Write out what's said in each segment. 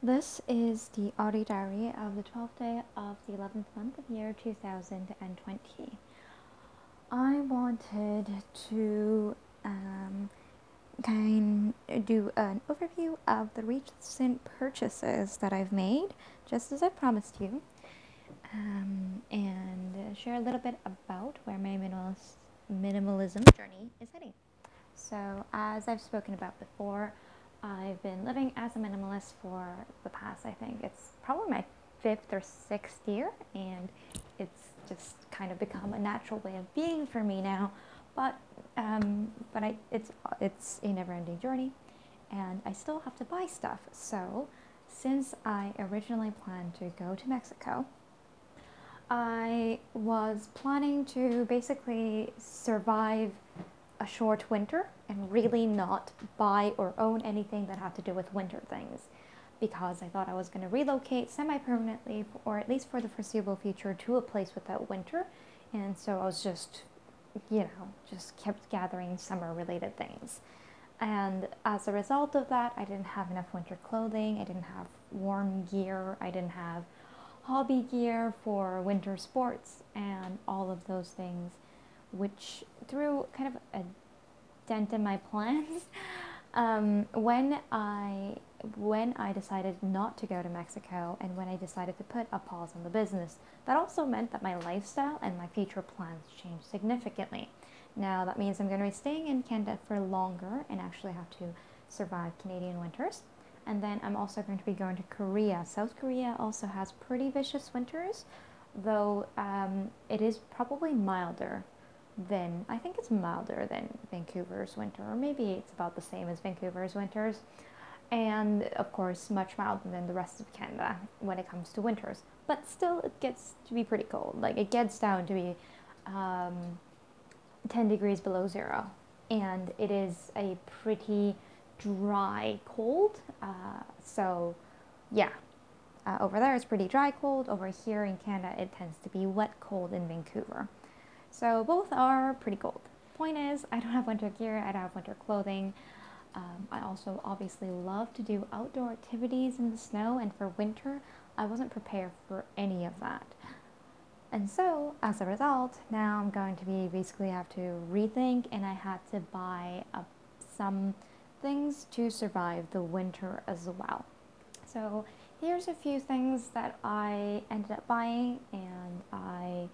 This is the audio diary of the 12th day of the 11th month of year 2020. I wanted to um, kind of do an overview of the recent purchases that I've made, just as I promised you, um, and share a little bit about where my minimalist, minimalism journey is heading. So, as I've spoken about before, I've been living as a minimalist for the past, I think it's probably my fifth or sixth year, and it's just kind of become a natural way of being for me now. But um, but I, it's it's a never-ending journey, and I still have to buy stuff. So since I originally planned to go to Mexico, I was planning to basically survive a short winter and really not buy or own anything that had to do with winter things because I thought I was going to relocate semi permanently or at least for the foreseeable future to a place without winter. And so I was just, you know, just kept gathering summer related things. And as a result of that, I didn't have enough winter clothing, I didn't have warm gear, I didn't have hobby gear for winter sports, and all of those things, which threw kind of a dent in my plans. Um, when I when I decided not to go to Mexico and when I decided to put a pause on the business, that also meant that my lifestyle and my future plans changed significantly. Now that means I'm going to be staying in Canada for longer and actually have to survive Canadian winters. And then I'm also going to be going to Korea. South Korea also has pretty vicious winters, though um, it is probably milder than I think it's milder than Vancouver's winter, or maybe it's about the same as Vancouver's winters. And of course, much milder than the rest of Canada when it comes to winters. But still, it gets to be pretty cold. Like, it gets down to be um, 10 degrees below zero. And it is a pretty dry cold. Uh, so, yeah, uh, over there it's pretty dry cold. Over here in Canada, it tends to be wet cold in Vancouver. So both are pretty cold. Point is, I don't have winter gear, I don't have winter clothing. Um, I also obviously love to do outdoor activities in the snow, and for winter, I wasn't prepared for any of that. And so, as a result, now I'm going to be basically have to rethink, and I had to buy uh, some things to survive the winter as well. So, here's a few things that I ended up buying, and I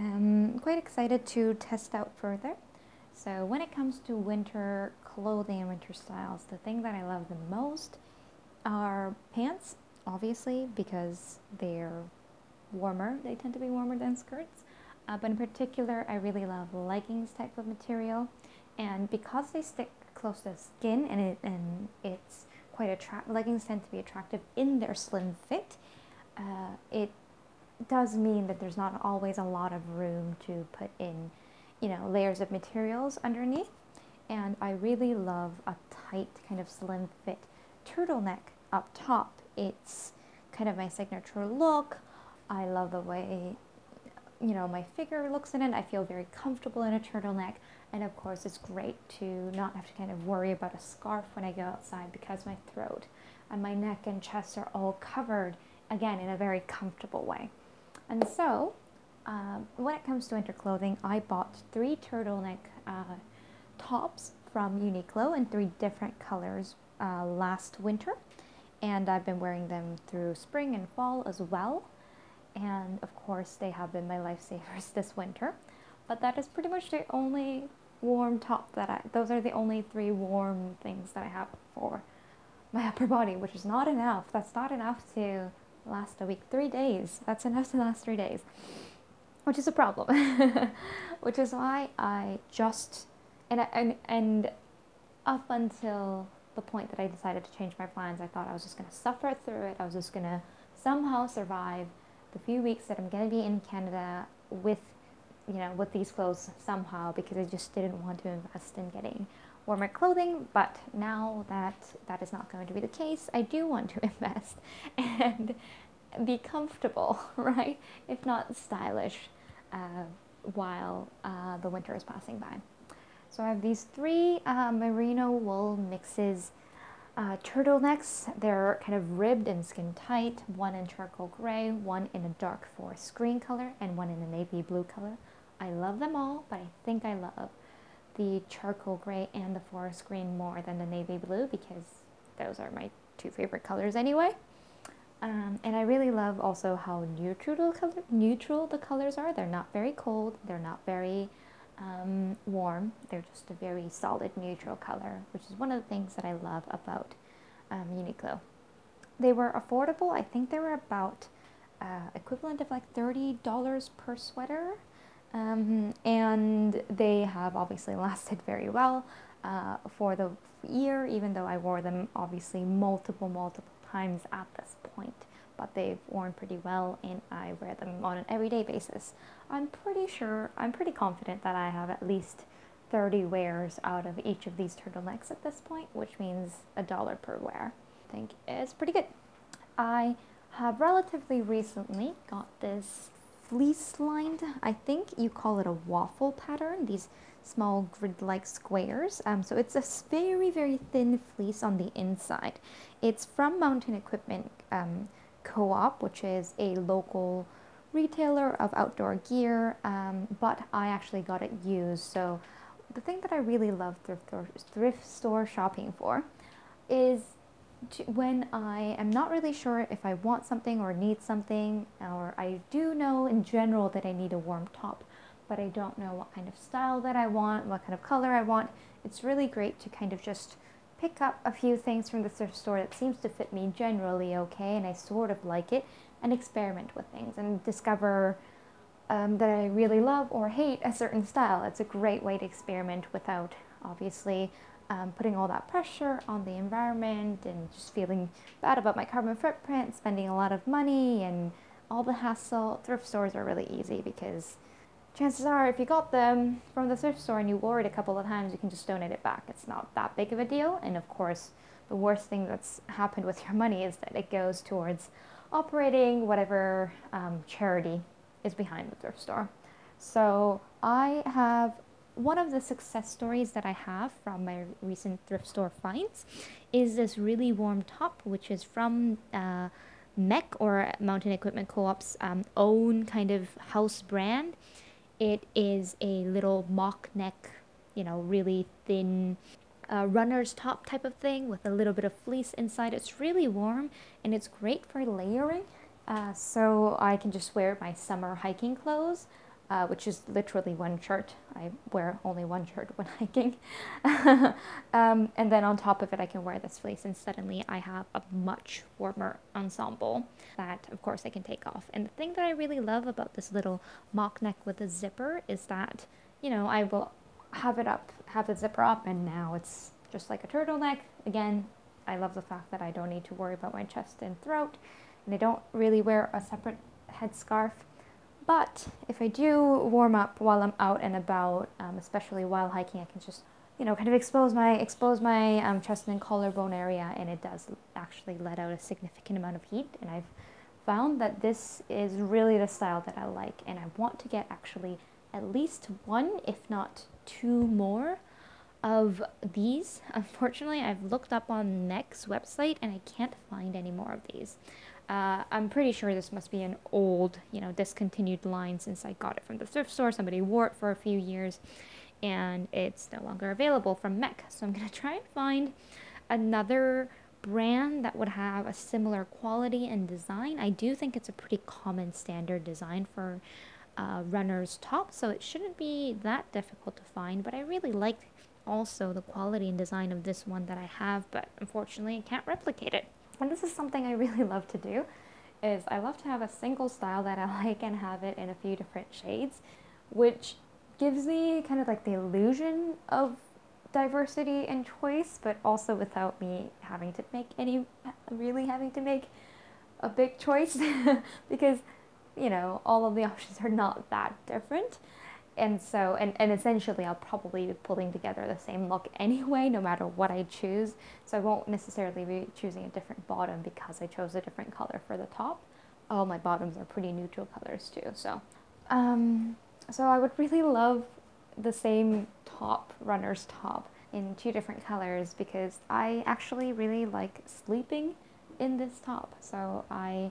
am quite excited to test out further. So when it comes to winter clothing and winter styles, the thing that I love the most are pants, obviously, because they're warmer. They tend to be warmer than skirts. Uh, but in particular, I really love leggings type of material. And because they stick close to the skin and, it, and it's quite attractive, leggings tend to be attractive in their slim fit, uh, it does mean that there's not always a lot of room to put in, you know, layers of materials underneath. And I really love a tight kind of slim fit turtleneck up top. It's kind of my signature look. I love the way, you know, my figure looks in it. I feel very comfortable in a turtleneck. And of course, it's great to not have to kind of worry about a scarf when I go outside because my throat and my neck and chest are all covered, again, in a very comfortable way. And so, uh, when it comes to winter clothing, I bought three turtleneck uh, tops from Uniqlo in three different colors uh, last winter. And I've been wearing them through spring and fall as well. And of course, they have been my lifesavers this winter. But that is pretty much the only warm top that I, those are the only three warm things that I have for my upper body, which is not enough. That's not enough to last a week, three days. That's enough to last three days, which is a problem. which is why I just and and and up until the point that I decided to change my plans, I thought I was just to suffer through it. I was just to somehow survive the few weeks that I'm to be in Canada with you know with these clothes somehow because I just didn't want to invest in getting warmer clothing, but now that that is not going to be the case, I do want to invest and be comfortable, right? If not stylish, uh, while uh, the winter is passing by. So I have these three uh, merino wool mixes. uh, turtlenecks. They're kind of ribbed and skin tight, one in charcoal gray, one in a dark forest green color, and one in a navy blue color. I love them all, but I think I love the charcoal gray and the forest green more than the navy blue because those are my two favorite colors anyway. Um, and I really love also how neutral, color, neutral the colors are. They're not very cold, they're not very um, warm, they're just a very solid neutral color, which is one of the things that I love about um, Uniqlo. They were affordable, I think they were about uh, equivalent of like $30 per sweater. Um, and they have obviously lasted very well uh, for the year, even though I wore them obviously multiple, multiple times at this point. But they've worn pretty well, and I wear them on an everyday basis. I'm pretty sure, I'm pretty confident that I have at least 30 wears out of each of these turtlenecks at this point, which means a dollar per wear. I think it's pretty good. I have relatively recently got this fleece lined, I think you call it a waffle pattern, these small grid-like squares. Um, so it's a very, very thin fleece on the inside. It's from Mountain Equipment um, Co-op, which is a local retailer of outdoor gear, um, but I actually got it used. So the thing that I really love thrift, thrift store shopping for is when I am not really sure if I want something or need something, or I do know in general that I need a warm top, but I don't know what kind of style that I want, what kind of color I want, it's really great to kind of just pick up a few things from the thrift store that seems to fit me generally okay and I sort of like it and experiment with things and discover um, that I really love or hate a certain style. It's a great way to experiment without obviously um, putting all that pressure on the environment and just feeling bad about my carbon footprint, spending a lot of money and all the hassle. Thrift stores are really easy because chances are if you got them from the thrift store and you wore it a couple of times, you can just donate it back. It's not that big of a deal. And of course, the worst thing that's happened with your money is that it goes towards operating whatever um, charity is behind the thrift store. So I have one of the success stories that I have from my recent thrift store finds is this really warm top, which is from uh, MEC or Mountain Equipment Co-op's um, own kind of house brand. It is a little mock neck, you know, really thin uh, runner's top type of thing with a little bit of fleece inside. It's really warm and it's great for layering. Uh, so I can just wear my summer hiking clothes, uh, which is literally one shirt. I wear only one shirt when hiking. um, and then on top of it, I can wear this fleece and suddenly I have a much warmer ensemble that of course I can take off. And the thing that I really love about this little mock neck with a zipper is that, you know, I will have it up, have the zipper up and now it's just like a turtleneck. Again, I love the fact that I don't need to worry about my chest and throat and I don't really wear a separate headscarf. But if I do warm up while I'm out and about, um, especially while hiking, I can just you know, kind of expose my expose my um, chest and collarbone area, and it does actually let out a significant amount of heat. And I've found that this is really the style that I like, and I want to get actually at least one, if not two more, of these. Unfortunately, I've looked up on MEC's website, and I can't find any more of these. Uh, I'm pretty sure this must be an old, you know, discontinued line since I got it from the thrift store. Somebody wore it for a few years and it's no longer available from MEC. So I'm going to try and find another brand that would have a similar quality and design. I do think it's a pretty common standard design for uh, runner's top, so it shouldn't be that difficult to find, but I really liked also the quality and design of this one that I have, but unfortunately I can't replicate it. And this is something I really love to do, is I love to have a single style that I like and have it in a few different shades, which gives me kind of like the illusion of diversity and choice, but also without me having to make any, really having to make a big choice because, you know, all of the options are not that different. And so, and, and essentially, I'll probably be pulling together the same look anyway, no matter what I choose. So I won't necessarily be choosing a different bottom because I chose a different color for the top. All my bottoms are pretty neutral colors too. So, um, so I would really love the same top, runner's top, in two different colors because I actually really like sleeping in this top. So I,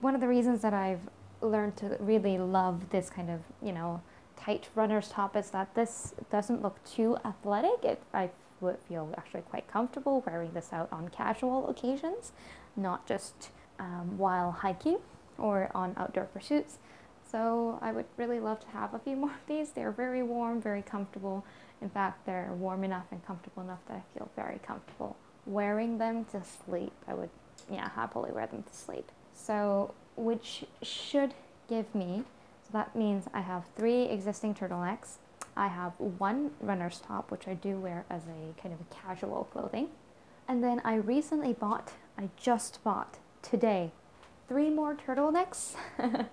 one of the reasons that I've learned to really love this kind of, you know, tight runner's top is that this doesn't look too athletic. It, I would feel actually quite comfortable wearing this out on casual occasions, not just um, while hiking or on outdoor pursuits. So I would really love to have a few more of these. They're very warm, very comfortable. In fact, they're warm enough and comfortable enough that I feel very comfortable wearing them to sleep. I would, yeah, happily wear them to sleep. So, which should give me, so that means I have three existing turtlenecks. I have one runner's top, which I do wear as a kind of a casual clothing. And then I recently bought, I just bought today, three more turtlenecks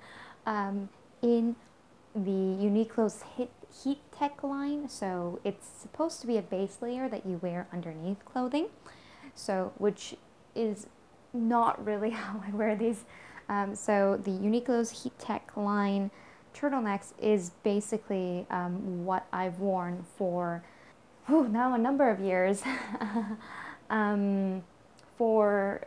um, in the Uniqlo's Heat, Heat Tech line. So it's supposed to be a base layer that you wear underneath clothing. So, which is not really how I wear these. Um, so the Uniqlo's Heat Tech line turtlenecks is basically um, what I've worn for whew, now a number of years um, for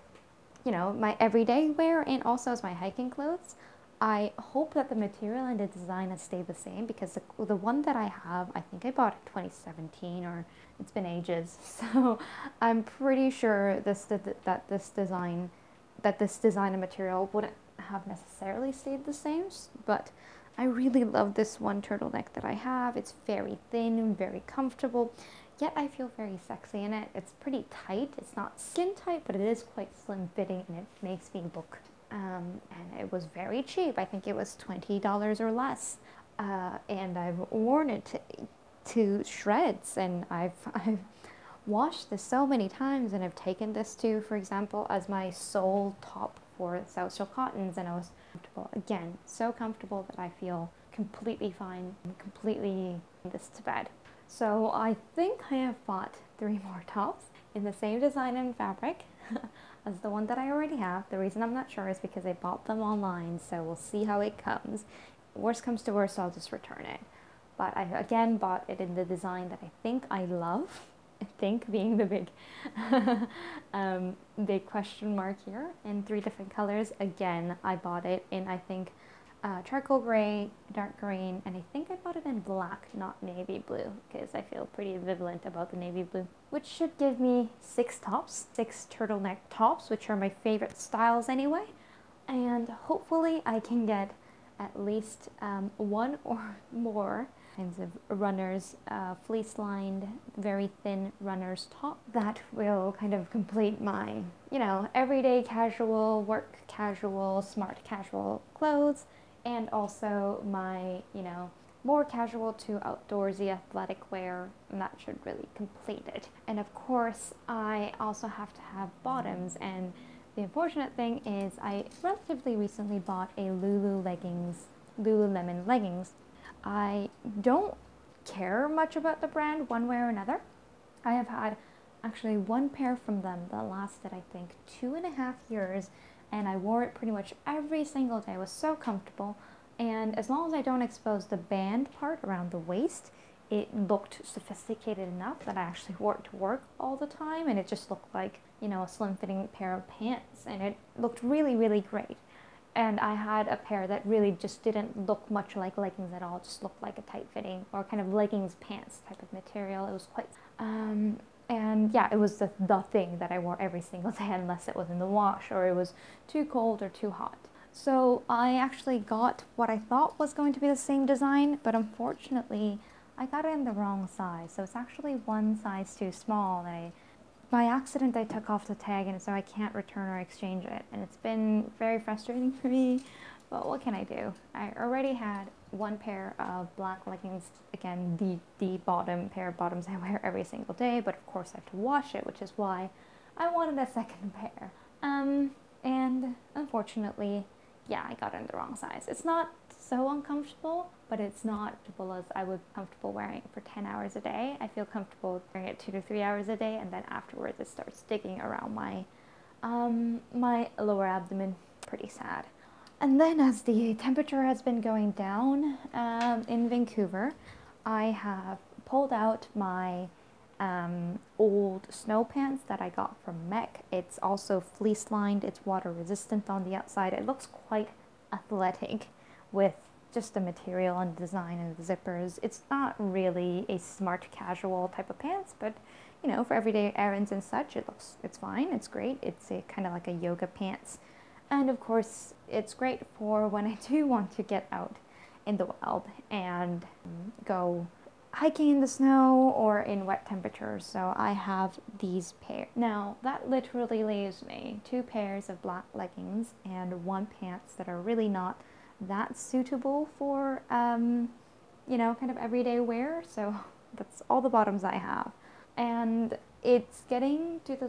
you know my everyday wear and also as my hiking clothes. I hope that the material and the design has stayed the same because the, the one that I have, I think I bought in 2017 or it's been ages. So I'm pretty sure this that this design that this design and material wouldn't have necessarily stayed the same, but I really love this one turtleneck that I have. It's very thin and very comfortable, yet I feel very sexy in it. It's pretty tight. It's not skin tight, but it is quite slim fitting and it makes me look. Um, and it was very cheap. I think it was $20 or less. Uh, and I've worn it to, to shreds and I've, I've washed this so many times and I've taken this to, for example, as my sole top for South Shore Cottons and I was comfortable. Again, so comfortable that I feel completely fine completely this to bed. So I think I have bought three more tops in the same design and fabric as the one that I already have. The reason I'm not sure is because I bought them online, so we'll see how it comes. Worst comes to worst, I'll just return it. But I again bought it in the design that I think I love think being the big um, big question mark here in three different colors. Again I bought it in I think uh, charcoal gray dark green and I think I bought it in black not navy blue because I feel pretty ambivalent about the navy blue which should give me six tops six turtleneck tops which are my favorite styles anyway. And hopefully I can get at least um, one or more kinds of runners, uh, fleece lined, very thin runners top that will kind of complete my, you know, everyday casual, work casual, smart casual clothes, and also my, you know, more casual to outdoorsy athletic wear, and that should really complete it. And of course, I also have to have bottoms, and the unfortunate thing is I relatively recently bought a Lulu leggings, Lululemon leggings, I don't care much about the brand one way or another. I have had actually one pair from them that lasted, I think, two and a half years, and I wore it pretty much every single day. It was so comfortable, and as long as I don't expose the band part around the waist, it looked sophisticated enough that I actually wore it to work all the time, and it just looked like, you know, a slim fitting pair of pants, and it looked really, really great and I had a pair that really just didn't look much like leggings at all, just looked like a tight fitting or kind of leggings pants type of material. It was quite, um, and yeah, it was the, the thing that I wore every single day unless it was in the wash or it was too cold or too hot. So I actually got what I thought was going to be the same design, but unfortunately I got it in the wrong size. So it's actually one size too small and I by accident I took off the tag and so I can't return or exchange it. And it's been very frustrating for me but what can I do? I already had one pair of black leggings again the the bottom pair of bottoms I wear every single day but of course I have to wash it which is why I wanted a second pair. Um and unfortunately yeah I got it in the wrong size. It's not so uncomfortable, but it's not comfortable as I would be comfortable wearing it for 10 hours a day. I feel comfortable wearing it two to three hours a day, and then afterwards it starts digging around my um, my lower abdomen. Pretty sad. And then as the temperature has been going down um, in Vancouver, I have pulled out my um, old snow pants that I got from MEC. It's also fleece lined, it's water resistant on the outside. It looks quite athletic with just the material and design and the zippers. It's not really a smart casual type of pants, but you know, for everyday errands and such, it looks it's fine. It's great. It's a kind of like a yoga pants. And of course, it's great for when I do want to get out in the wild and go hiking in the snow or in wet temperatures. So I have these pair. Now that literally leaves me two pairs of black leggings and one pants that are really not that suitable for, um, you know, kind of everyday wear. So that's all the bottoms I have. And it's getting to the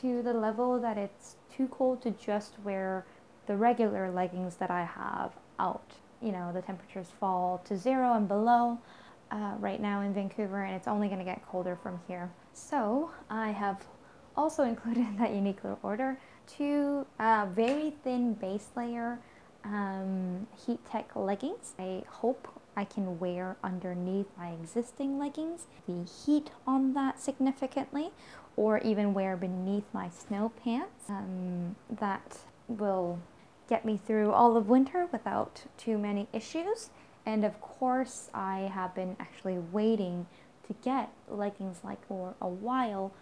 to the level that it's too cold to just wear the regular leggings that I have out. You know, the temperatures fall to zero and below uh, right now in Vancouver, and it's only going to get colder from here. So I have also included in that Uniqlo order two uh, very thin base layer um, heat tech leggings. I hope I can wear underneath my existing leggings the heat on that significantly or even wear beneath my snow pants um, that will get me through all of winter without too many issues and of course, I have been actually waiting to get leggings like for a while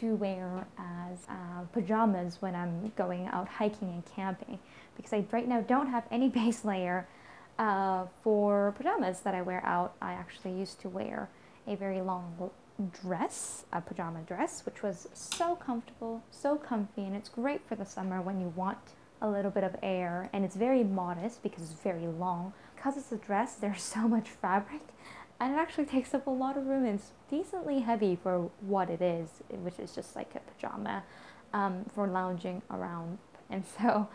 to wear as uh, pajamas when I'm going out hiking and camping because I right now don't have any base layer uh, for pajamas that I wear out. I actually used to wear a very long dress, a pajama dress, which was so comfortable, so comfy, and it's great for the summer when you want a little bit of air and it's very modest because it's very long because it's a dress, there's so much fabric and it actually takes up a lot of room and it's decently heavy for what it is, which is just like a pajama um, for lounging around. And so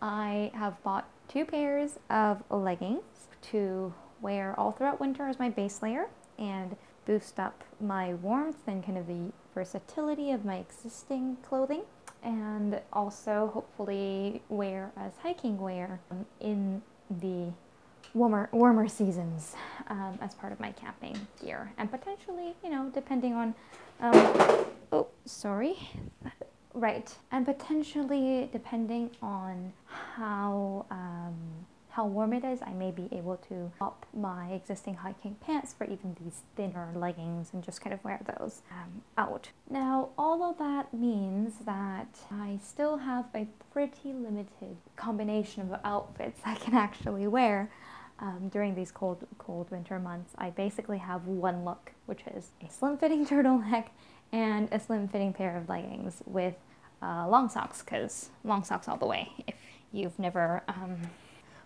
I have bought two pairs of leggings to wear all throughout winter as my base layer and boost up my warmth and kind of the versatility of my existing clothing and also hopefully wear as hiking wear in the warmer warmer seasons um, as part of my camping gear. And potentially you know depending on um, oh sorry. Right. And potentially depending on how um, how warm it is I may be able to up my existing hiking pants for even these thinner leggings and just kind of wear those um, out. Now all of that means that I still have a pretty limited combination of outfits I can actually wear um, during these cold, cold winter months, I basically have one look, which is a slim fitting turtleneck and a slim fitting pair of leggings with uh, long socks, because long socks all the way. If you've never um,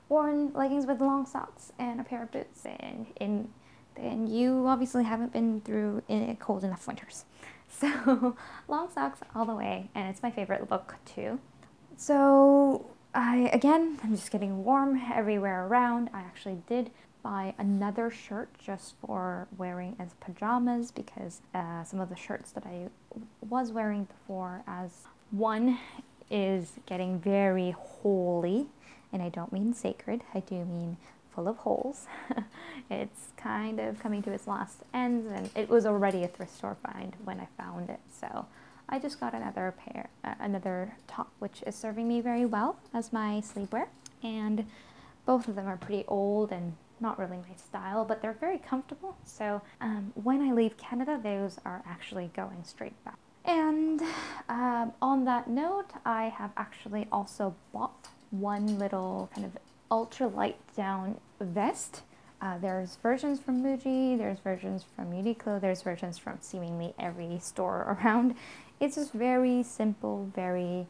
worn leggings with long socks and a pair of boots, and then you obviously haven't been through cold enough winters. So long socks all the way, and it's my favorite look too. So I, again, I'm just getting warm everywhere around. I actually did buy another shirt just for wearing as pajamas because uh, some of the shirts that I was wearing before as one is getting very holy and I don't mean sacred I do mean full of holes it's kind of coming to its last ends and it was already a thrift store find when I found it so I just got another pair, uh, another top, which is serving me very well as my sleepwear. And both of them are pretty old and not really my style, but they're very comfortable. So um, when I leave Canada, those are actually going straight back. And um, on that note, I have actually also bought one little kind of ultra light down vest. Uh, there's versions from Muji, there's versions from Uniqlo, there's versions from seemingly every store around. It's just very simple, very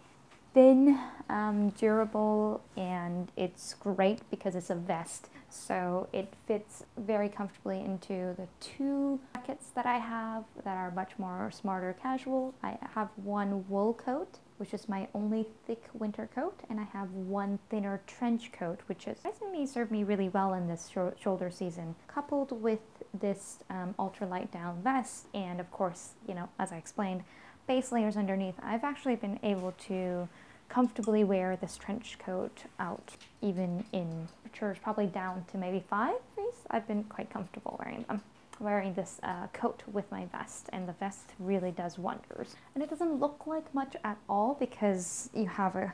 thin, um, durable, and it's great because it's a vest. So it fits very comfortably into the two jackets that I have that are much more smarter casual. I have one wool coat, which is my only thick winter coat, and I have one thinner trench coat, which is surprisingly served me really well in this sh shoulder season, coupled with this um, ultralight down vest, and of course, you know, as I explained, base layers underneath, I've actually been able to comfortably wear this trench coat out even in temperatures probably down to maybe five degrees. I've been quite comfortable wearing them. wearing this uh, coat with my vest and the vest really does wonders and it doesn't look like much at all because you have a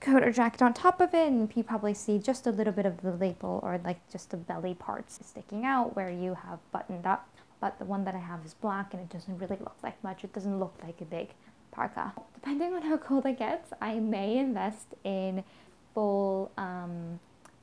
coat or jacket on top of it and you probably see just a little bit of the label or like just the belly parts sticking out where you have buttoned up but the one that I have is black and it doesn't really look like much it doesn't look like a big parka depending on how cold it gets I may invest in full um,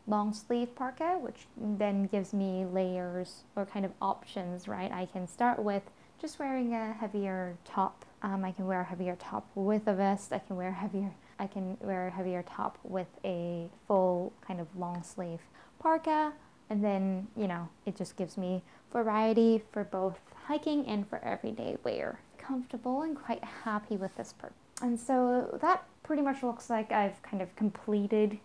long sleeve parka, which then gives me layers or kind of options, right? I can start with just wearing a heavier top. Um, I can wear a heavier top with a vest. I can wear heavier. I can wear a heavier top with a full kind of long sleeve parka, and then you know it just gives me variety for both hiking and for everyday wear. Comfortable and quite happy with this part. And so that pretty much looks like I've kind of completed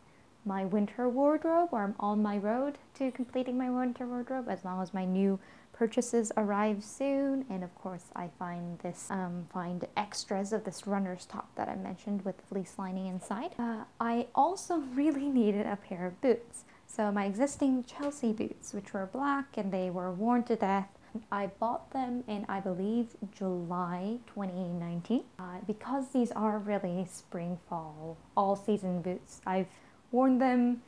my winter wardrobe or I'm on my road to completing my winter wardrobe as long as my new purchases arrive soon and of course I find this um, find extras of this runner's top that I mentioned with the fleece lining inside. Uh, I also really needed a pair of boots so my existing Chelsea boots which were black and they were worn to death I bought them in I believe July 2019 uh, because these are really spring fall all season boots I've worn them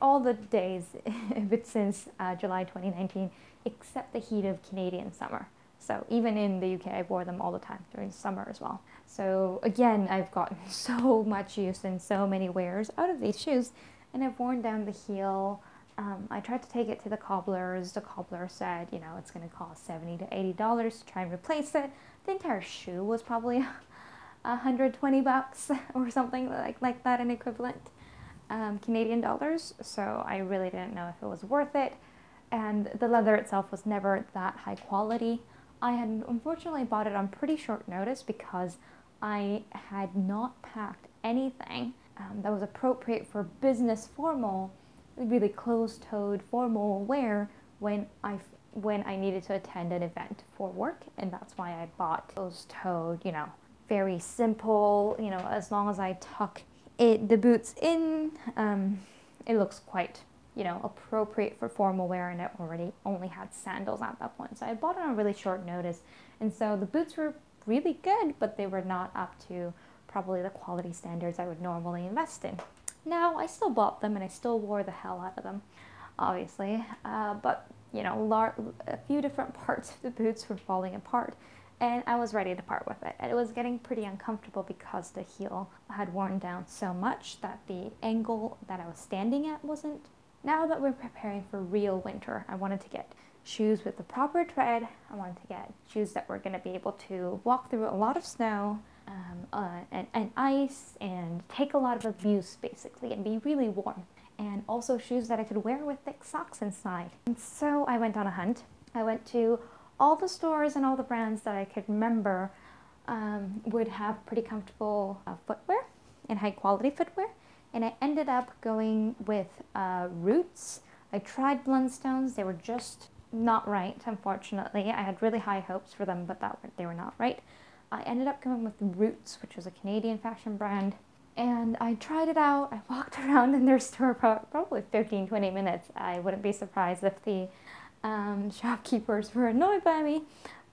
all the days since uh, July 2019, except the heat of Canadian summer. So even in the UK, I wore them all the time during summer as well. So again, I've gotten so much use and so many wears out of these shoes, and I've worn down the heel. Um, I tried to take it to the cobblers. The cobbler said, you know, it's going to cost 70 to 80 dollars to try and replace it. The entire shoe was probably 120 bucks or something like like that, an equivalent um, Canadian dollars, so I really didn't know if it was worth it. And the leather itself was never that high quality. I had unfortunately bought it on pretty short notice because I had not packed anything um, that was appropriate for business formal, really closed-toed formal wear when I when I needed to attend an event for work, and that's why I bought closed-toed, you know, very simple, you know, as long as I tuck it the boots in um, it looks quite you know appropriate for formal wear. And I already only had sandals at that point. So I bought it on really short notice. And so the boots were really good but they were not up to probably the quality standards I would normally invest in now I still bought them and I still wore the hell out of them obviously uh, but you know a few different parts of the boots were falling apart and I was ready to part with it. It was getting pretty uncomfortable because the heel had worn down so much that the angle that I was standing at wasn't. Now that we're preparing for real winter, I wanted to get shoes with the proper tread. I wanted to get shoes that were going to be able to walk through a lot of snow um, uh, and, and ice and take a lot of abuse basically and be really warm. And also shoes that I could wear with thick socks inside. And so I went on a hunt. I went to all the stores and all the brands that I could remember um, would have pretty comfortable uh, footwear and high quality footwear. And I ended up going with uh, Roots. I tried Blundstones. They were just not right, unfortunately. I had really high hopes for them, but that they were not right. I ended up going with Roots, which was a Canadian fashion brand. And I tried it out. I walked around in their store probably 15, 20 minutes. I wouldn't be surprised if the um, shopkeepers were annoyed by me,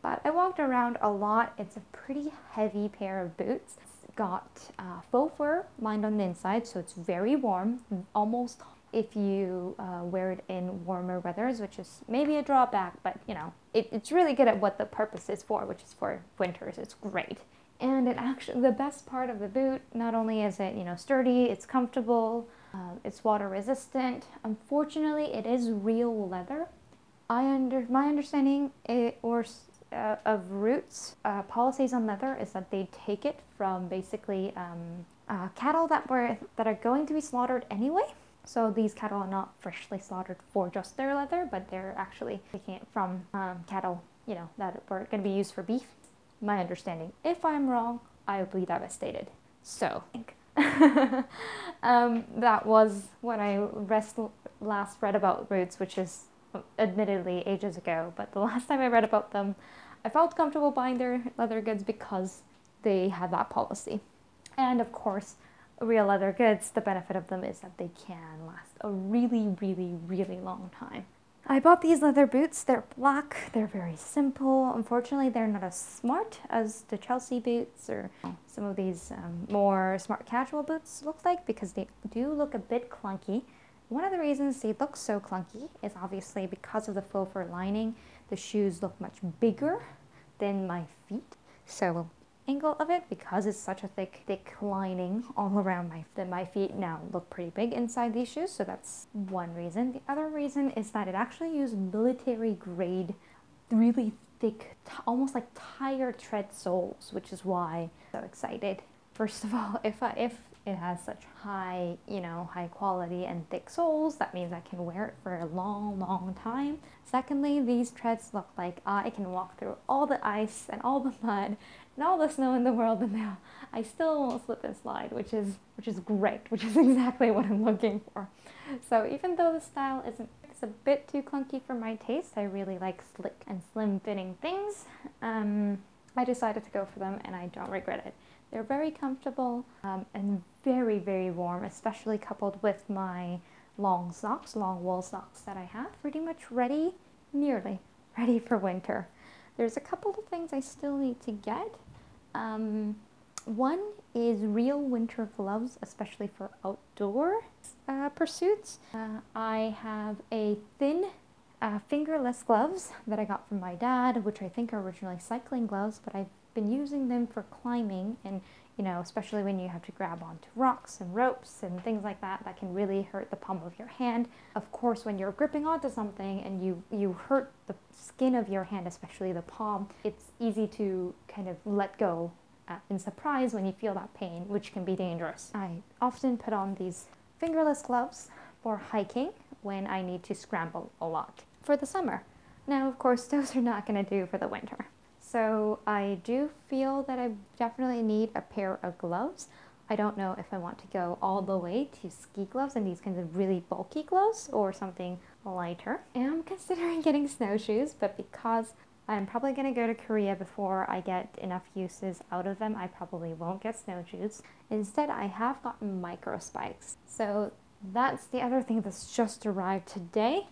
but I walked around a lot. It's a pretty heavy pair of boots. It's got uh, faux fur lined on the inside, so it's very warm, almost if you uh, wear it in warmer weathers, which is maybe a drawback, but you know, it, it's really good at what the purpose is for, which is for winters. It's great. And it actually, the best part of the boot, not only is it, you know, sturdy, it's comfortable, uh, it's water resistant. Unfortunately, it is real leather, I under my understanding it, or uh, of Roots uh, policies on leather is that they take it from basically um, uh, cattle that were that are going to be slaughtered anyway. So these cattle are not freshly slaughtered for just their leather, but they're actually taking it from um, cattle, you know, that were going to be used for beef. My understanding. If I'm wrong, I will be devastated. So um, that was what I rest, last read about Roots, which is admittedly ages ago, but the last time I read about them, I felt comfortable buying their leather goods because they had that policy. And of course, real leather goods, the benefit of them is that they can last a really, really, really long time. I bought these leather boots. They're black. They're very simple. Unfortunately, they're not as smart as the Chelsea boots or some of these um, more smart casual boots look like because they do look a bit clunky. One of the reasons they look so clunky is obviously because of the faux fur lining. The shoes look much bigger than my feet. So angle of it because it's such a thick thick lining all around my that my feet now look pretty big inside these shoes so that's one reason the other reason is that it actually used military grade really thick almost like tire tread soles which is why I'm so excited first of all if I if it has such high, you know, high quality and thick soles. That means I can wear it for a long, long time. Secondly, these treads look like uh, I can walk through all the ice and all the mud and all the snow in the world and now I still won't slip and slide, which is which is great, which is exactly what I'm looking for. So even though the style isn't it's a bit too clunky for my taste, I really like slick and slim fitting things. Um, I decided to go for them and I don't regret it. They're very comfortable um, and very, very warm, especially coupled with my long socks, long wool socks that I have. Pretty much ready, nearly ready for winter. There's a couple of things I still need to get. Um, one is real winter gloves, especially for outdoor uh, pursuits. Uh, I have a thin uh, fingerless gloves that I got from my dad, which I think are originally cycling gloves, but I've been using them for climbing and you know, especially when you have to grab onto rocks and ropes and things like that, that can really hurt the palm of your hand. Of course, when you're gripping onto something and you, you hurt the skin of your hand, especially the palm, it's easy to kind of let go uh, in surprise when you feel that pain, which can be dangerous. I often put on these fingerless gloves for hiking when I need to scramble a lot for the summer. Now, of course, those are not going to do for the winter. So I do feel that I definitely need a pair of gloves. I don't know if I want to go all the way to ski gloves and these kinds of really bulky gloves or something lighter. I am considering getting snowshoes, but because I'm probably going to go to Korea before I get enough uses out of them, I probably won't get snowshoes. Instead, I have gotten micro spikes. So that's the other thing that's just arrived today.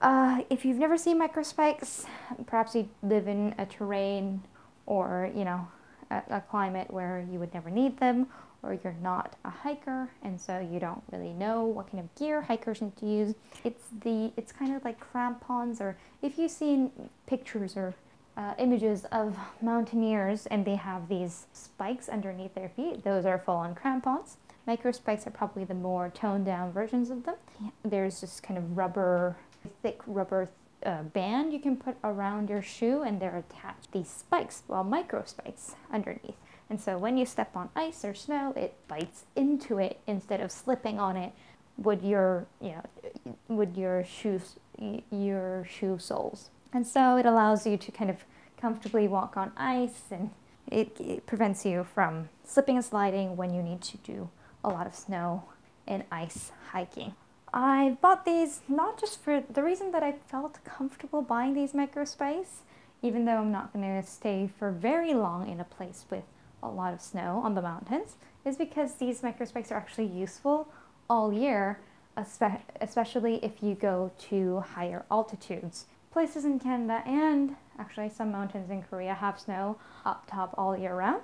Uh, if you've never seen microspikes, perhaps you live in a terrain or, you know, a, a, climate where you would never need them, or you're not a hiker and so you don't really know what kind of gear hikers need to use. It's the it's kind of like crampons, or if you've seen pictures or uh, images of mountaineers and they have these spikes underneath their feet, those are full-on crampons. Microspikes are probably the more toned down versions of them. There's just kind of rubber thick rubber uh, band you can put around your shoe and they're attached these spikes, well micro spikes underneath. And so when you step on ice or snow, it bites into it instead of slipping on it with your, you know, with your shoes, your shoe soles. And so it allows you to kind of comfortably walk on ice and it, it prevents you from slipping and sliding when you need to do a lot of snow and ice hiking. I bought these not just for the reason that I felt comfortable buying these micro spikes, even though I'm not going to stay for very long in a place with a lot of snow on the mountains, is because these microspikes are actually useful all year, especially if you go to higher altitudes. Places in Canada and actually some mountains in Korea have snow up top all year round.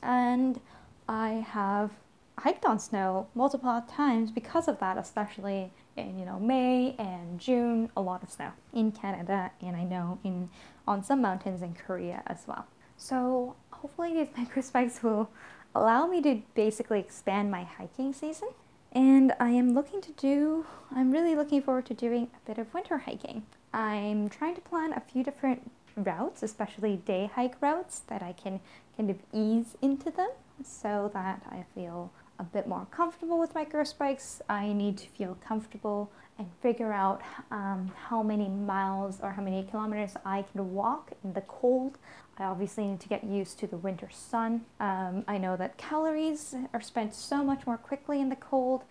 And I have hiked on snow multiple times because of that, especially in you know May and June, a lot of snow in Canada, and I know in on some mountains in Korea as well. So hopefully these micro spikes will allow me to basically expand my hiking season. And I am looking to do, I'm really looking forward to doing a bit of winter hiking. I'm trying to plan a few different routes, especially day hike routes, that I can kind of ease into them so that I feel a bit more comfortable with micro spikes, I need to feel comfortable and figure out um, how many miles or how many kilometers I can walk in the cold. I obviously need to get used to the winter sun. Um, I know that calories are spent so much more quickly in the cold.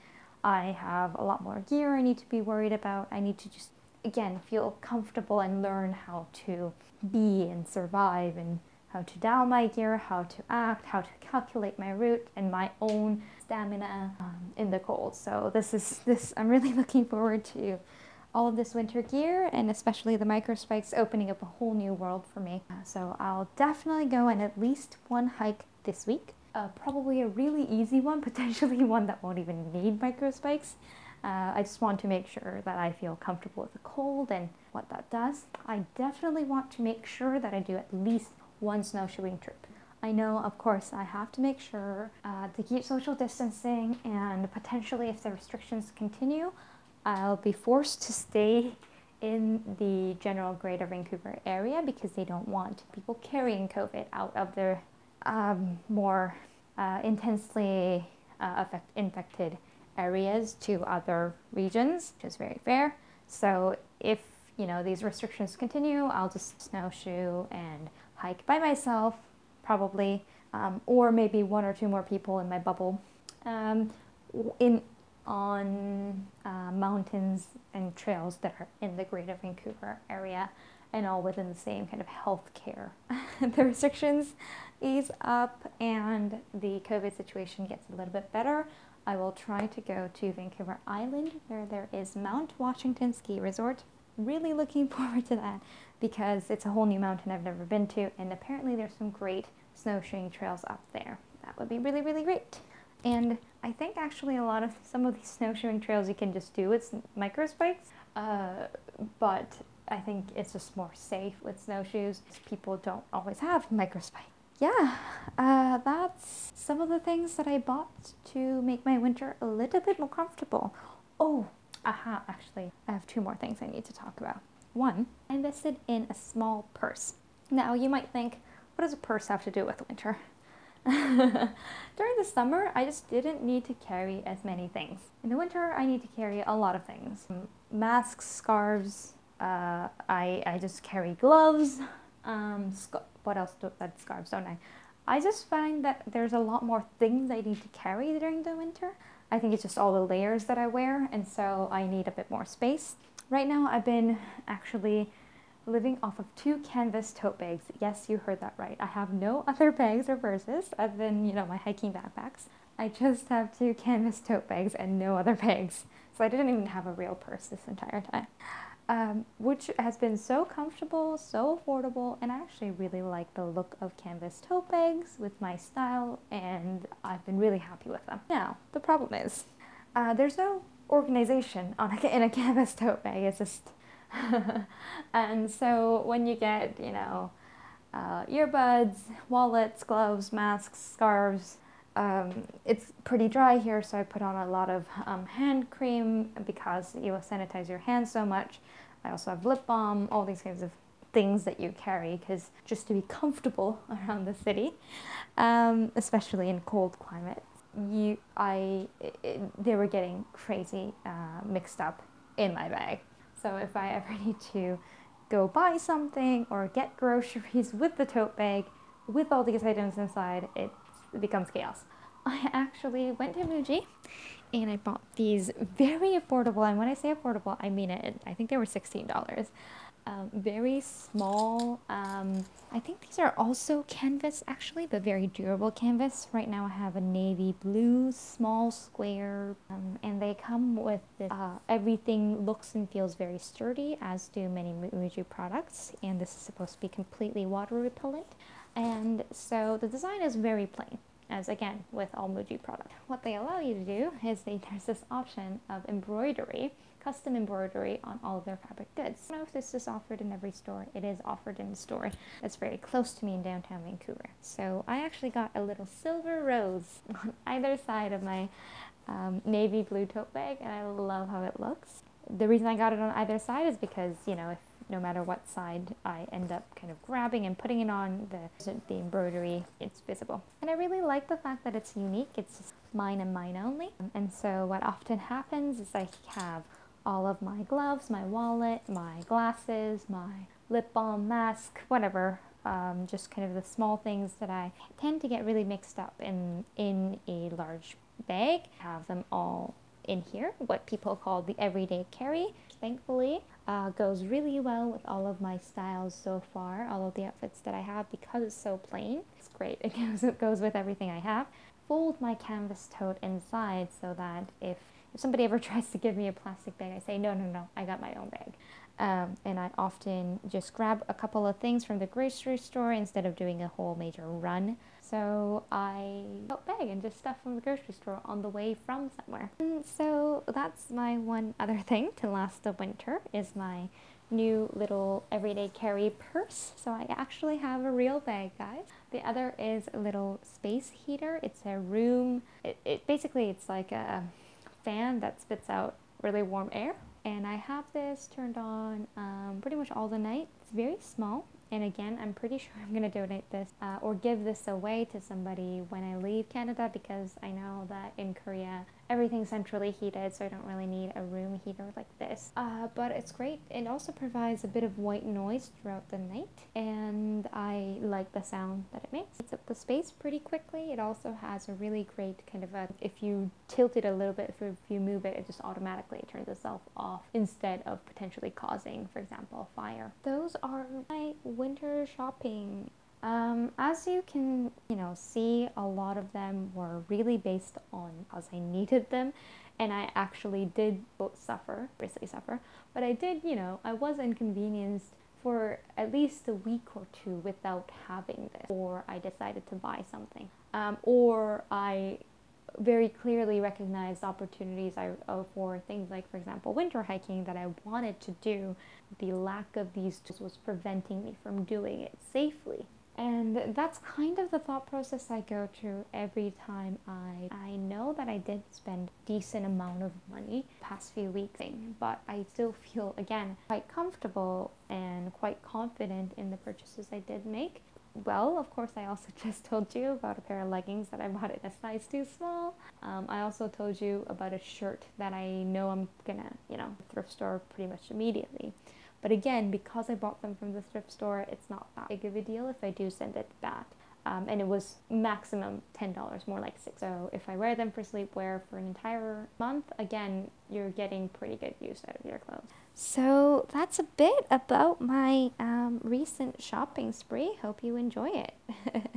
I have a lot more gear I need to be worried about. I need to just, again, feel comfortable and learn how to be and survive and how to dial my gear, how to act, how to calculate my route and my own stamina um, in the cold. So this is this I'm really looking forward to all of this winter gear and especially the micro spikes opening up a whole new world for me. Uh, so I'll definitely go on at least one hike this week. Uh, probably a really easy one, potentially one that won't even need micro spikes. Uh, I just want to make sure that I feel comfortable with the cold and what that does. I definitely want to make sure that I do at least one snowshoeing trip. I know, of course, I have to make sure uh, to keep social distancing and potentially if the restrictions continue, I'll be forced to stay in the general Greater Vancouver area because they don't want people carrying COVID out of their um, more uh, intensely uh, affect, infected areas to other regions, which is very fair. So if you know these restrictions continue, I'll just snowshoe and hike by myself, probably, um, or maybe one or two more people in my bubble. Um, in on uh, mountains and trails that are in the Greater Vancouver area and all within the same kind of health care. the restrictions ease up and the COVID situation gets a little bit better. I will try to go to Vancouver Island where there is Mount Washington Ski Resort. Really looking forward to that because it's a whole new mountain I've never been to and apparently there's some great snowshoeing trails up there. That would be really, really great. And I think actually a lot of some of these snowshoeing trails you can just do with micro spikes, uh, but I think it's just more safe with snowshoes. People don't always have micro spikes yeah, uh, that's some of the things that I bought to make my winter a little bit more comfortable. Oh, aha, actually, I have two more things I need to talk about. One, I invested in a small purse. Now, you might think, what does a purse have to do with winter? During the summer, I just didn't need to carry as many things. In the winter, I need to carry a lot of things masks, scarves. Uh, I, I just carry gloves, um, what else do that scarves, don't I? I just find that there's a lot more things I need to carry during the winter. I think it's just all the layers that I wear, and so I need a bit more space. Right now, I've been actually living off of two canvas tote bags. Yes, you heard that right. I have no other bags or purses other than, you know, my hiking backpacks. I just have two canvas tote bags and no other bags. So I didn't even have a real purse this entire time um, which has been so comfortable, so affordable, and I actually really like the look of canvas tote bags with my style, and I've been really happy with them. Now, the problem is, uh, there's no organization on a, in a canvas tote bag, it's just, and so when you get, you know, uh, earbuds, wallets, gloves, masks, scarves, um, it's pretty dry here, so I put on a lot of um, hand cream because you will sanitize your hands so much. I also have lip balm, all these kinds of things that you carry because just to be comfortable around the city, um, especially in cold climates, you, I, it, they were getting crazy uh, mixed up in my bag. So if I ever need to go buy something or get groceries with the tote bag with all these items inside, it becomes chaos. I actually went to Muji and I bought these very affordable, and when I say affordable, I mean it. I think they were $16. Um, very small. Um, I think these are also canvas actually, but very durable canvas. Right now I have a navy blue small square um, and they come with this, uh, everything looks and feels very sturdy as do many Muji products and this is supposed to be completely water repellent and so the design is very plain as again with all Muji product. What they allow you to do is they, there's this option of embroidery, custom embroidery on all of their fabric goods. I don't know if this is offered in every store. It is offered in a store that's very close to me in downtown Vancouver. So I actually got a little silver rose on either side of my um, navy blue tote bag and I love how it looks. The reason I got it on either side is because, you know, if no matter what side I end up kind of grabbing and putting it on, the, the embroidery, it's visible. And I really like the fact that it's unique, it's just mine and mine only. And so what often happens is I have all of my gloves, my wallet, my glasses, my lip balm, mask, whatever, um, just kind of the small things that I tend to get really mixed up in, in a large bag. Have them all in here, what people call the everyday carry. Thankfully, uh, goes really well with all of my styles so far, all of the outfits that I have because it's so plain. It's great. It goes, it goes with everything I have. fold my canvas tote inside so that if, if somebody ever tries to give me a plastic bag, I say, no, no, no, I got my own bag. Um, and I often just grab a couple of things from the grocery store instead of doing a whole major run. So I bag and just stuff from the grocery store on the way from somewhere. And so that's my one other thing to last the winter is my new little everyday carry purse. So I actually have a real bag, guys. The other is a little space heater. It's a room. It, it basically it's like a fan that spits out really warm air and I have this turned on um, pretty much all the night. It's very small and again, I'm pretty sure I'm going to donate this uh, or give this away to somebody when I leave Canada because I know that in Korea everything's centrally heated, so I don't really need a room heater like this. Uh, but it's great. It also provides a bit of white noise throughout the night, and I like the sound that it makes. It's up the space pretty quickly. It also has a really great kind of a, if you tilt it a little bit, if you move it, it just automatically turns itself off instead of potentially causing, for example, fire. Those are my winter shopping um, as you can, you know, see, a lot of them were really based on as I needed them, and I actually did both suffer, basically suffer, but I did, you know, I was inconvenienced for at least a week or two without having this, or I decided to buy something, um, or I very clearly recognized opportunities I, uh, for things like, for example, winter hiking that I wanted to do. The lack of these tools was preventing me from doing it safely. And that's kind of the thought process I go through every time I I know that I did spend decent amount of money past few weeks, but I still feel again quite comfortable and quite confident in the purchases I did make. Well, of course, I also just told you about a pair of leggings that I bought in a size too small. Um, I also told you about a shirt that I know I'm gonna, you know, thrift store pretty much immediately. But again, because I bought them from the thrift store, it's not that big of a deal if I do send it back. Um, and it was maximum $10, more like six. So if I wear them for sleepwear for an entire month, again, you're getting pretty good use out of your clothes. So that's a bit about my um, recent shopping spree. Hope you enjoy it.